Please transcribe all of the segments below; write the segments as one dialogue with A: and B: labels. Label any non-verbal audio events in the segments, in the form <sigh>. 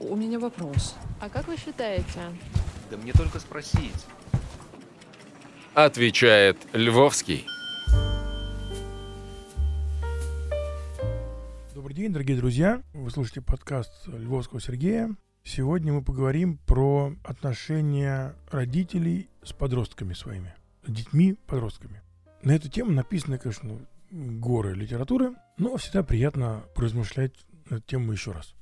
A: У меня вопрос.
B: А как вы считаете?
C: Да мне только спросить.
D: Отвечает Львовский.
E: Добрый день, дорогие друзья. Вы слушаете подкаст Львовского Сергея. Сегодня мы поговорим про отношения родителей с подростками своими, с детьми-подростками. На эту тему написано, конечно, горы литературы, но всегда приятно поразмышлять на эту тему еще раз.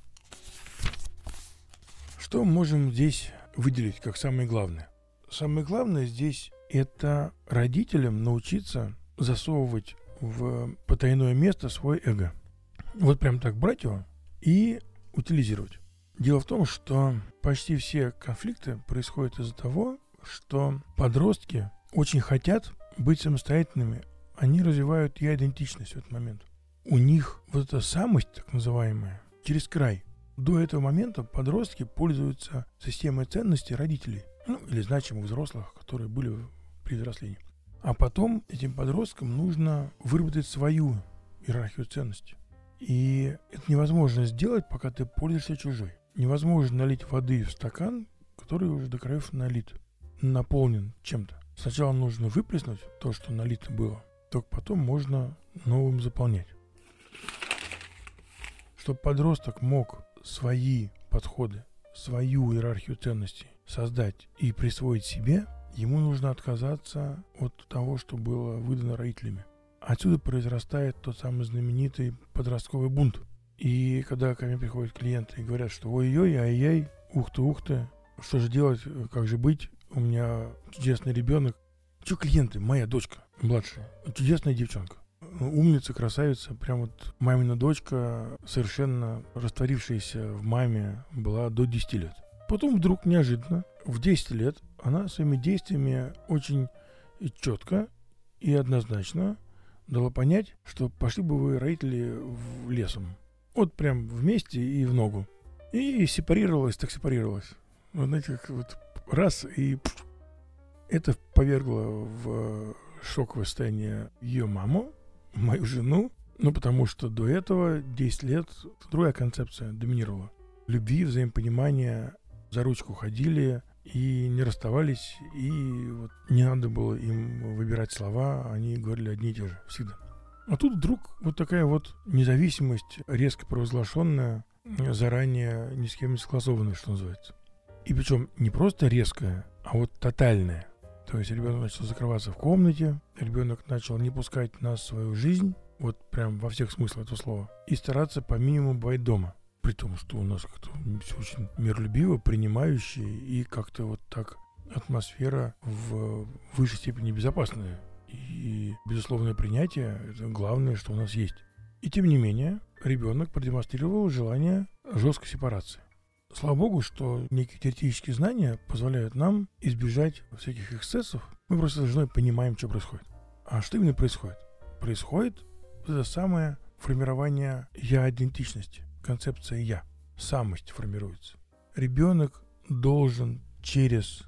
E: Что можем здесь выделить как самое главное? Самое главное здесь это родителям научиться засовывать в потайное место свой эго. Вот прям так брать его и утилизировать. Дело в том, что почти все конфликты происходят из-за того, что подростки очень хотят быть самостоятельными. Они развивают я-идентичность в этот момент. У них вот эта самость, так называемая, через край. До этого момента подростки пользуются системой ценностей родителей, ну или значимых взрослых, которые были при взрослении. А потом этим подросткам нужно выработать свою иерархию ценностей. И это невозможно сделать, пока ты пользуешься чужой. Невозможно налить воды в стакан, который уже до краев налит, наполнен чем-то. Сначала нужно выплеснуть то, что налито было, только потом можно новым заполнять. Чтобы подросток мог свои подходы, свою иерархию ценностей создать и присвоить себе, ему нужно отказаться от того, что было выдано родителями. Отсюда произрастает тот самый знаменитый подростковый бунт. И когда ко мне приходят клиенты и говорят, что ой-ой, ай-яй, ух ты, ух ты, что же делать, как же быть, у меня чудесный ребенок. Че клиенты? Моя дочка младшая, чудесная девчонка умница, красавица, прям вот мамина дочка, совершенно растворившаяся в маме, была до 10 лет. Потом вдруг неожиданно, в 10 лет, она своими действиями очень четко и однозначно дала понять, что пошли бы вы, родители, в лесом. Вот прям вместе и в ногу. И сепарировалась, так сепарировалась. Вот знаете, как вот раз и это повергло в шоковое состояние ее маму, мою жену, ну, потому что до этого 10 лет другая концепция доминировала. Любви, взаимопонимания, за ручку ходили и не расставались, и вот не надо было им выбирать слова, они говорили одни и те же всегда. А тут вдруг вот такая вот независимость, резко провозглашенная, заранее ни с кем не согласованная, что называется. И причем не просто резкая, а вот тотальная. То есть ребенок начал закрываться в комнате, ребенок начал не пускать нас в свою жизнь, вот прям во всех смыслах этого слова, и стараться по минимуму бывать дома. При том, что у нас как-то все очень миролюбиво, принимающее и как-то вот так атмосфера в высшей степени безопасная. И безусловное принятие – это главное, что у нас есть. И тем не менее, ребенок продемонстрировал желание жесткой сепарации. Слава богу, что некие теоретические знания позволяют нам избежать всяких эксцессов. Мы просто с женой понимаем, что происходит. А что именно происходит? Происходит это самое формирование я-идентичности, концепция я, самость формируется. Ребенок должен через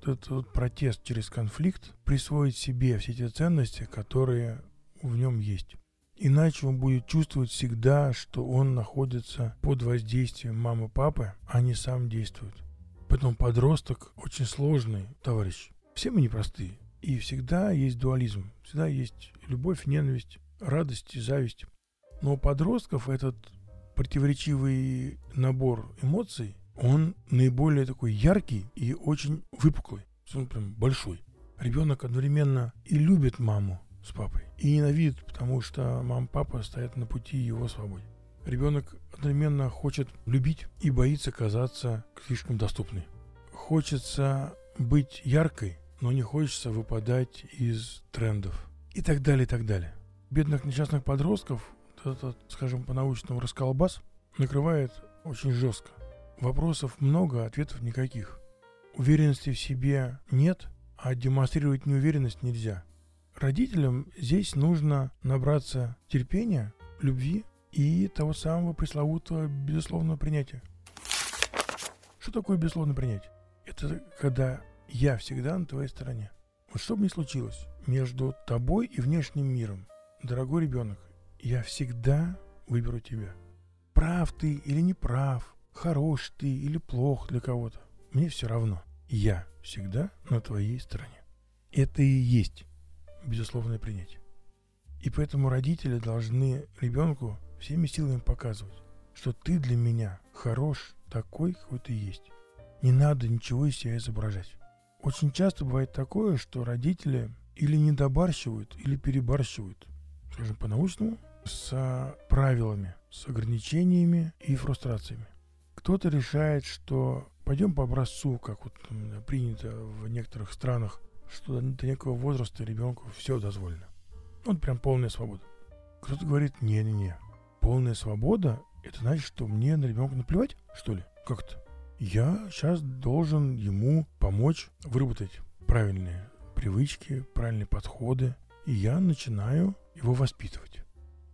E: этот вот протест, через конфликт присвоить себе все те ценности, которые в нем есть. Иначе он будет чувствовать всегда, что он находится под воздействием мамы-папы, а не сам действует. Поэтому подросток очень сложный товарищ. Все мы непростые. И всегда есть дуализм. Всегда есть любовь, ненависть, радость и зависть. Но у подростков этот противоречивый набор эмоций, он наиболее такой яркий и очень выпуклый. Он прям большой. Ребенок одновременно и любит маму, с папой. И ненавидит, потому что мама папа стоят на пути его свободе. Ребенок одновременно хочет любить и боится казаться слишком доступной. Хочется быть яркой, но не хочется выпадать из трендов. И так далее, и так далее. Бедных несчастных подростков, этот, скажем, по-научному расколбас, накрывает очень жестко. Вопросов много, ответов никаких. Уверенности в себе нет, а демонстрировать неуверенность нельзя – Родителям здесь нужно набраться терпения, любви и того самого пресловутого безусловного принятия. Что такое безусловное принятие? Это когда я всегда на твоей стороне. Вот что бы ни случилось между тобой и внешним миром, дорогой ребенок, я всегда выберу тебя. Прав ты или не прав, хорош ты или плох для кого-то. Мне все равно. Я всегда на твоей стороне. Это и есть безусловное принятие. И поэтому родители должны ребенку всеми силами показывать, что ты для меня хорош такой, какой ты есть. Не надо ничего из себя изображать. Очень часто бывает такое, что родители или недобарщивают, или перебарщивают, скажем по-научному, с правилами, с ограничениями и фрустрациями. Кто-то решает, что пойдем по образцу, как вот принято в некоторых странах, что до некого возраста ребенку все дозволено. Вот прям полная свобода. Кто-то говорит, не-не-не, полная свобода, это значит, что мне на ребенка наплевать, что ли? Как-то. Я сейчас должен ему помочь выработать правильные привычки, правильные подходы, и я начинаю его воспитывать.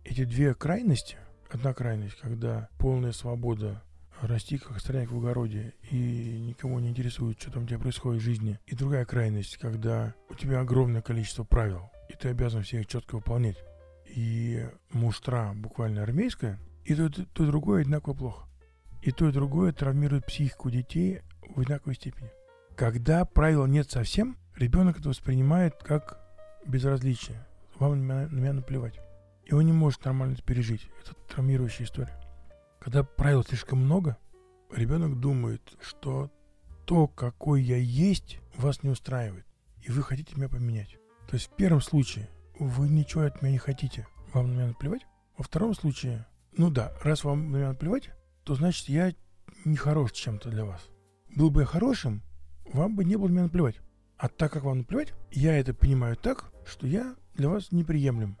E: Эти две крайности, одна крайность, когда полная свобода расти как странник в огороде и никому не интересует, что там у тебя происходит в жизни. И другая крайность, когда у тебя огромное количество правил, и ты обязан все их четко выполнять. И муштра буквально армейская, и то, то, то другое одинаково плохо. И то, и другое травмирует психику детей в одинаковой степени. Когда правил нет совсем, ребенок это воспринимает как безразличие. Вам на меня, на меня наплевать. И он не может нормально это пережить. Это травмирующая история. Когда правил слишком много, ребенок думает, что то, какой я есть, вас не устраивает, и вы хотите меня поменять. То есть в первом случае вы ничего от меня не хотите, вам на меня наплевать. Во втором случае, ну да, раз вам на меня наплевать, то значит я не хорош чем-то для вас. Был бы я хорошим, вам бы не было на меня наплевать. А так как вам наплевать, я это понимаю так, что я для вас неприемлем.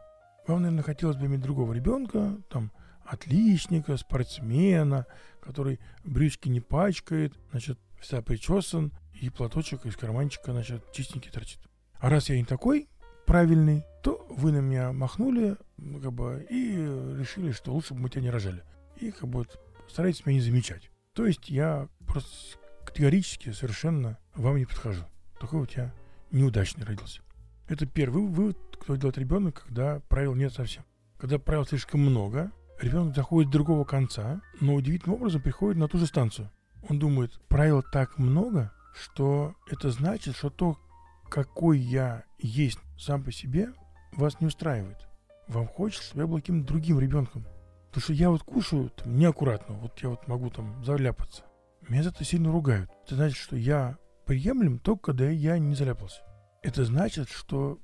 E: Вам, наверное, хотелось бы иметь другого ребенка, там, отличника, спортсмена, который брючки не пачкает, значит, вся причесан, и платочек из карманчика, значит, чистенький торчит. А раз я не такой правильный, то вы на меня махнули, как бы, и решили, что лучше бы мы тебя не рожали. И как бы старайтесь меня не замечать. То есть я просто категорически совершенно вам не подхожу. Такой вот я неудачный родился. Это первый вывод, кто делает ребенок, когда правил нет совсем. Когда правил слишком много, ребенок заходит с другого конца, но удивительным образом приходит на ту же станцию. Он думает, правил так много, что это значит, что то, какой я есть сам по себе, вас не устраивает. Вам хочется, чтобы я был каким-то другим ребенком. Потому что я вот кушаю там, неаккуратно, вот я вот могу там заляпаться. Меня за это сильно ругают. Это значит, что я приемлем только когда я не заляпался. Это значит, что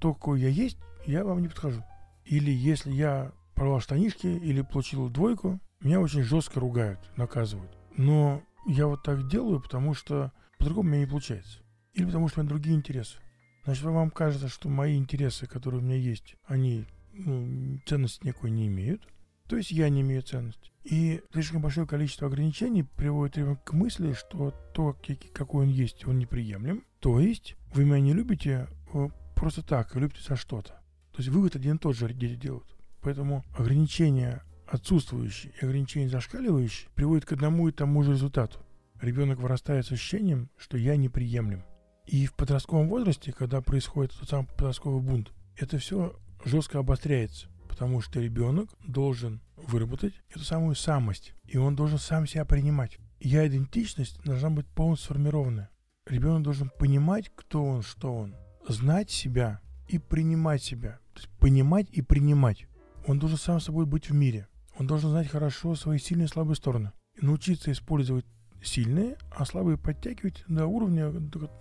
E: то, какой я есть, я вам не подхожу. Или если я порвал штанишки или получил двойку, меня очень жестко ругают, наказывают. Но я вот так делаю, потому что по-другому у меня не получается. Или потому что у меня другие интересы. Значит, вам кажется, что мои интересы, которые у меня есть, они ну, ценности никакой не имеют. То есть я не имею ценности. И слишком большое количество ограничений приводит ребенка к мысли, что то, какой он есть, он неприемлем. То есть вы меня не любите э, просто так, любите за что-то. То есть вывод один и тот же дети делают. Поэтому ограничения отсутствующие и ограничения зашкаливающие приводят к одному и тому же результату. Ребенок вырастает с ощущением, что я неприемлем. И в подростковом возрасте, когда происходит тот самый подростковый бунт, это все жестко обостряется, потому что ребенок должен выработать эту самую самость, и он должен сам себя принимать. Я идентичность должна быть полностью сформированная. Ребенок должен понимать, кто он, что он, знать себя и принимать себя. То есть понимать и принимать. Он должен сам собой быть в мире. Он должен знать хорошо свои сильные и слабые стороны. И научиться использовать сильные, а слабые подтягивать до уровня,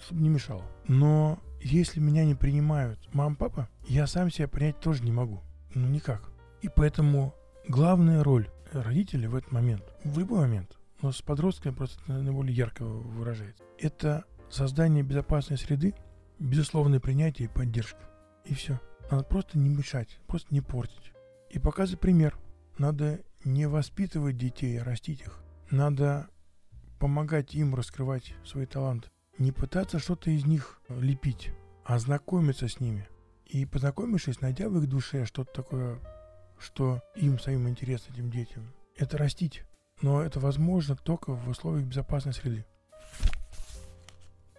E: чтобы не мешало. Но если меня не принимают мам, папа, я сам себя принять тоже не могу. Ну никак. И поэтому главная роль родителей в этот момент, в любой момент, но с подростками просто наиболее ярко выражается, это создание безопасной среды, безусловное принятие и поддержка. И все. Надо просто не мешать, просто не портить. И показывать пример. Надо не воспитывать детей, а растить их. Надо помогать им раскрывать свои таланты. Не пытаться что-то из них лепить, а знакомиться с ними. И познакомившись, найдя в их душе что-то такое, что им самим интересно, этим детям, это растить. Но это возможно только в условиях безопасной среды.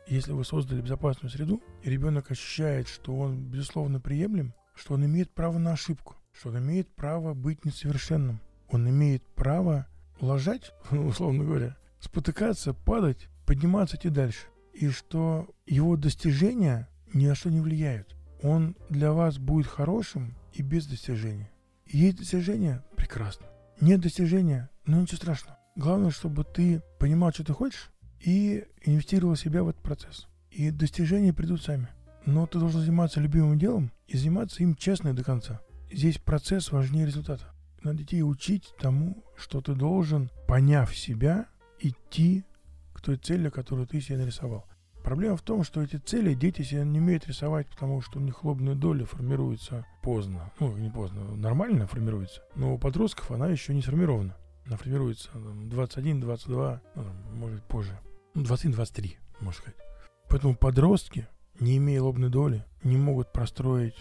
E: Если вы создали безопасную среду, и ребенок ощущает, что он безусловно приемлем, что он имеет право на ошибку, что он имеет право быть несовершенным, он имеет право ложать, <laughs> условно говоря, спотыкаться, падать, подниматься, идти дальше. И что его достижения ни на что не влияют. Он для вас будет хорошим и без достижения. Есть достижения – прекрасно. Нет достижения – ну ничего страшного. Главное, чтобы ты понимал, что ты хочешь, и инвестировал себя в этот процесс. И достижения придут сами. Но ты должен заниматься любимым делом и заниматься им честно и до конца. Здесь процесс важнее результата. Надо детей учить тому, что ты должен, поняв себя, идти к той цели, которую ты себе нарисовал. Проблема в том, что эти цели дети себе не умеют рисовать, потому что у них лобная доля формируется поздно. Ну, не поздно, нормально формируется. Но у подростков она еще не сформирована. Она формируется 21, 22, ну, может позже. Ну, 21-23, можно сказать. Поэтому подростки, не имея лобной доли, не могут простроить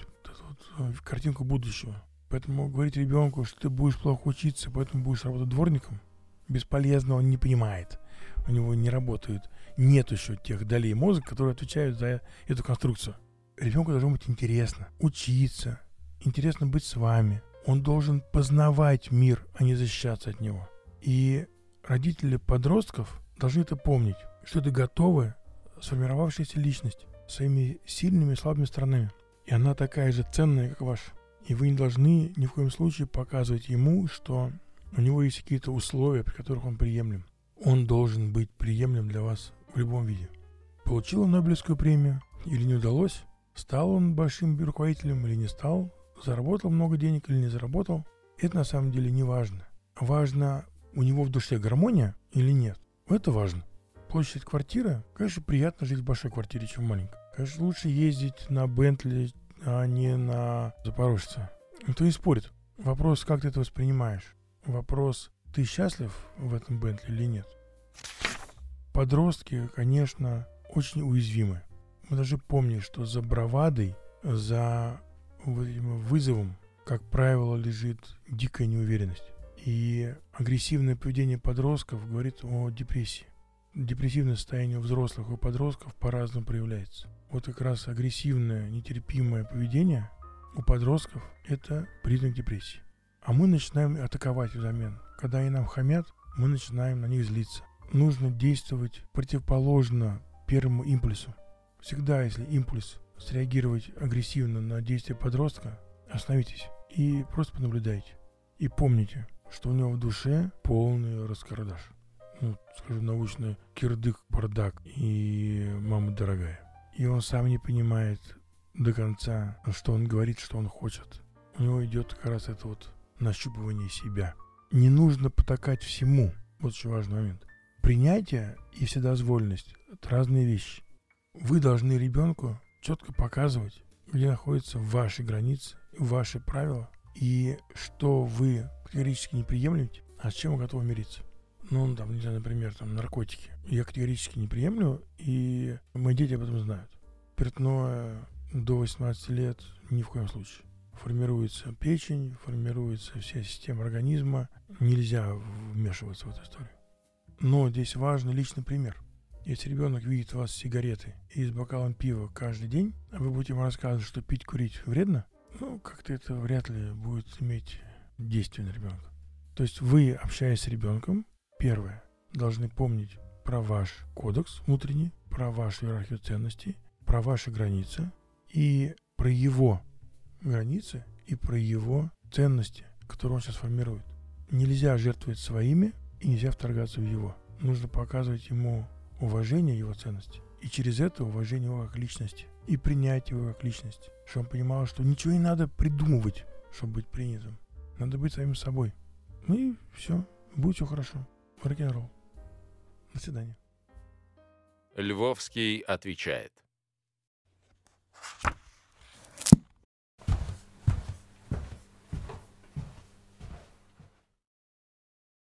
E: картинку будущего. Поэтому говорить ребенку, что ты будешь плохо учиться, поэтому будешь работать дворником, бесполезно, он не понимает. У него не работают, нет еще тех долей мозга, которые отвечают за эту конструкцию. Ребенку должно быть интересно учиться, интересно быть с вами. Он должен познавать мир, а не защищаться от него. И родители подростков должны это помнить, что это готовая, сформировавшаяся личность своими сильными и слабыми сторонами. И она такая же ценная, как ваша. И вы не должны ни в коем случае показывать ему, что у него есть какие-то условия, при которых он приемлем. Он должен быть приемлем для вас в любом виде. Получил он Нобелевскую премию или не удалось? Стал он большим руководителем или не стал? Заработал много денег или не заработал? Это на самом деле не важно. Важно, у него в душе гармония или нет. Это важно. Площадь квартиры, конечно, приятно жить в большой квартире, чем в маленькой. Конечно, лучше ездить на Бентли, а не на Запорожце. Никто не спорит. Вопрос, как ты это воспринимаешь. Вопрос, ты счастлив в этом Бентли или нет. Подростки, конечно, очень уязвимы. Мы даже помним, что за бравадой, за вызовом, как правило, лежит дикая неуверенность. И агрессивное поведение подростков говорит о депрессии. Депрессивное состояние у взрослых и подростков по-разному проявляется вот как раз агрессивное, нетерпимое поведение у подростков – это признак депрессии. А мы начинаем атаковать взамен. Когда они нам хамят, мы начинаем на них злиться. Нужно действовать противоположно первому импульсу. Всегда, если импульс среагировать агрессивно на действие подростка, остановитесь и просто понаблюдайте. И помните, что у него в душе полный раскардаш. Ну, скажу научно, кирдык, бардак и мама дорогая и он сам не понимает до конца, что он говорит, что он хочет. У него идет как раз это вот нащупывание себя. Не нужно потакать всему. Вот очень важный момент. Принятие и вседозволенность – это разные вещи. Вы должны ребенку четко показывать, где находятся ваши границы, ваши правила, и что вы категорически не приемлете, а с чем вы готовы мириться. Ну, там, не знаю, например, там, наркотики. Я категорически не приемлю, и мои дети об этом знают. Спиртное до 18 лет ни в коем случае. Формируется печень, формируется вся система организма. Нельзя вмешиваться в эту историю. Но здесь важный личный пример. Если ребенок видит у вас сигареты и с бокалом пива каждый день, а вы будете ему рассказывать, что пить, курить вредно, ну, как-то это вряд ли будет иметь действие на ребенка. То есть вы, общаясь с ребенком, Первое. Должны помнить про ваш кодекс внутренний, про вашу иерархию ценностей, про ваши границы и про его границы и про его ценности, которые он сейчас формирует. Нельзя жертвовать своими и нельзя вторгаться в его. Нужно показывать ему уважение его ценностей. И через это уважение его как личности. И принять его как личность. Чтобы он понимал, что ничего не надо придумывать, чтобы быть принятым. Надо быть самим собой. Ну и все. Будет все хорошо рок До свидания.
A: Львовский отвечает.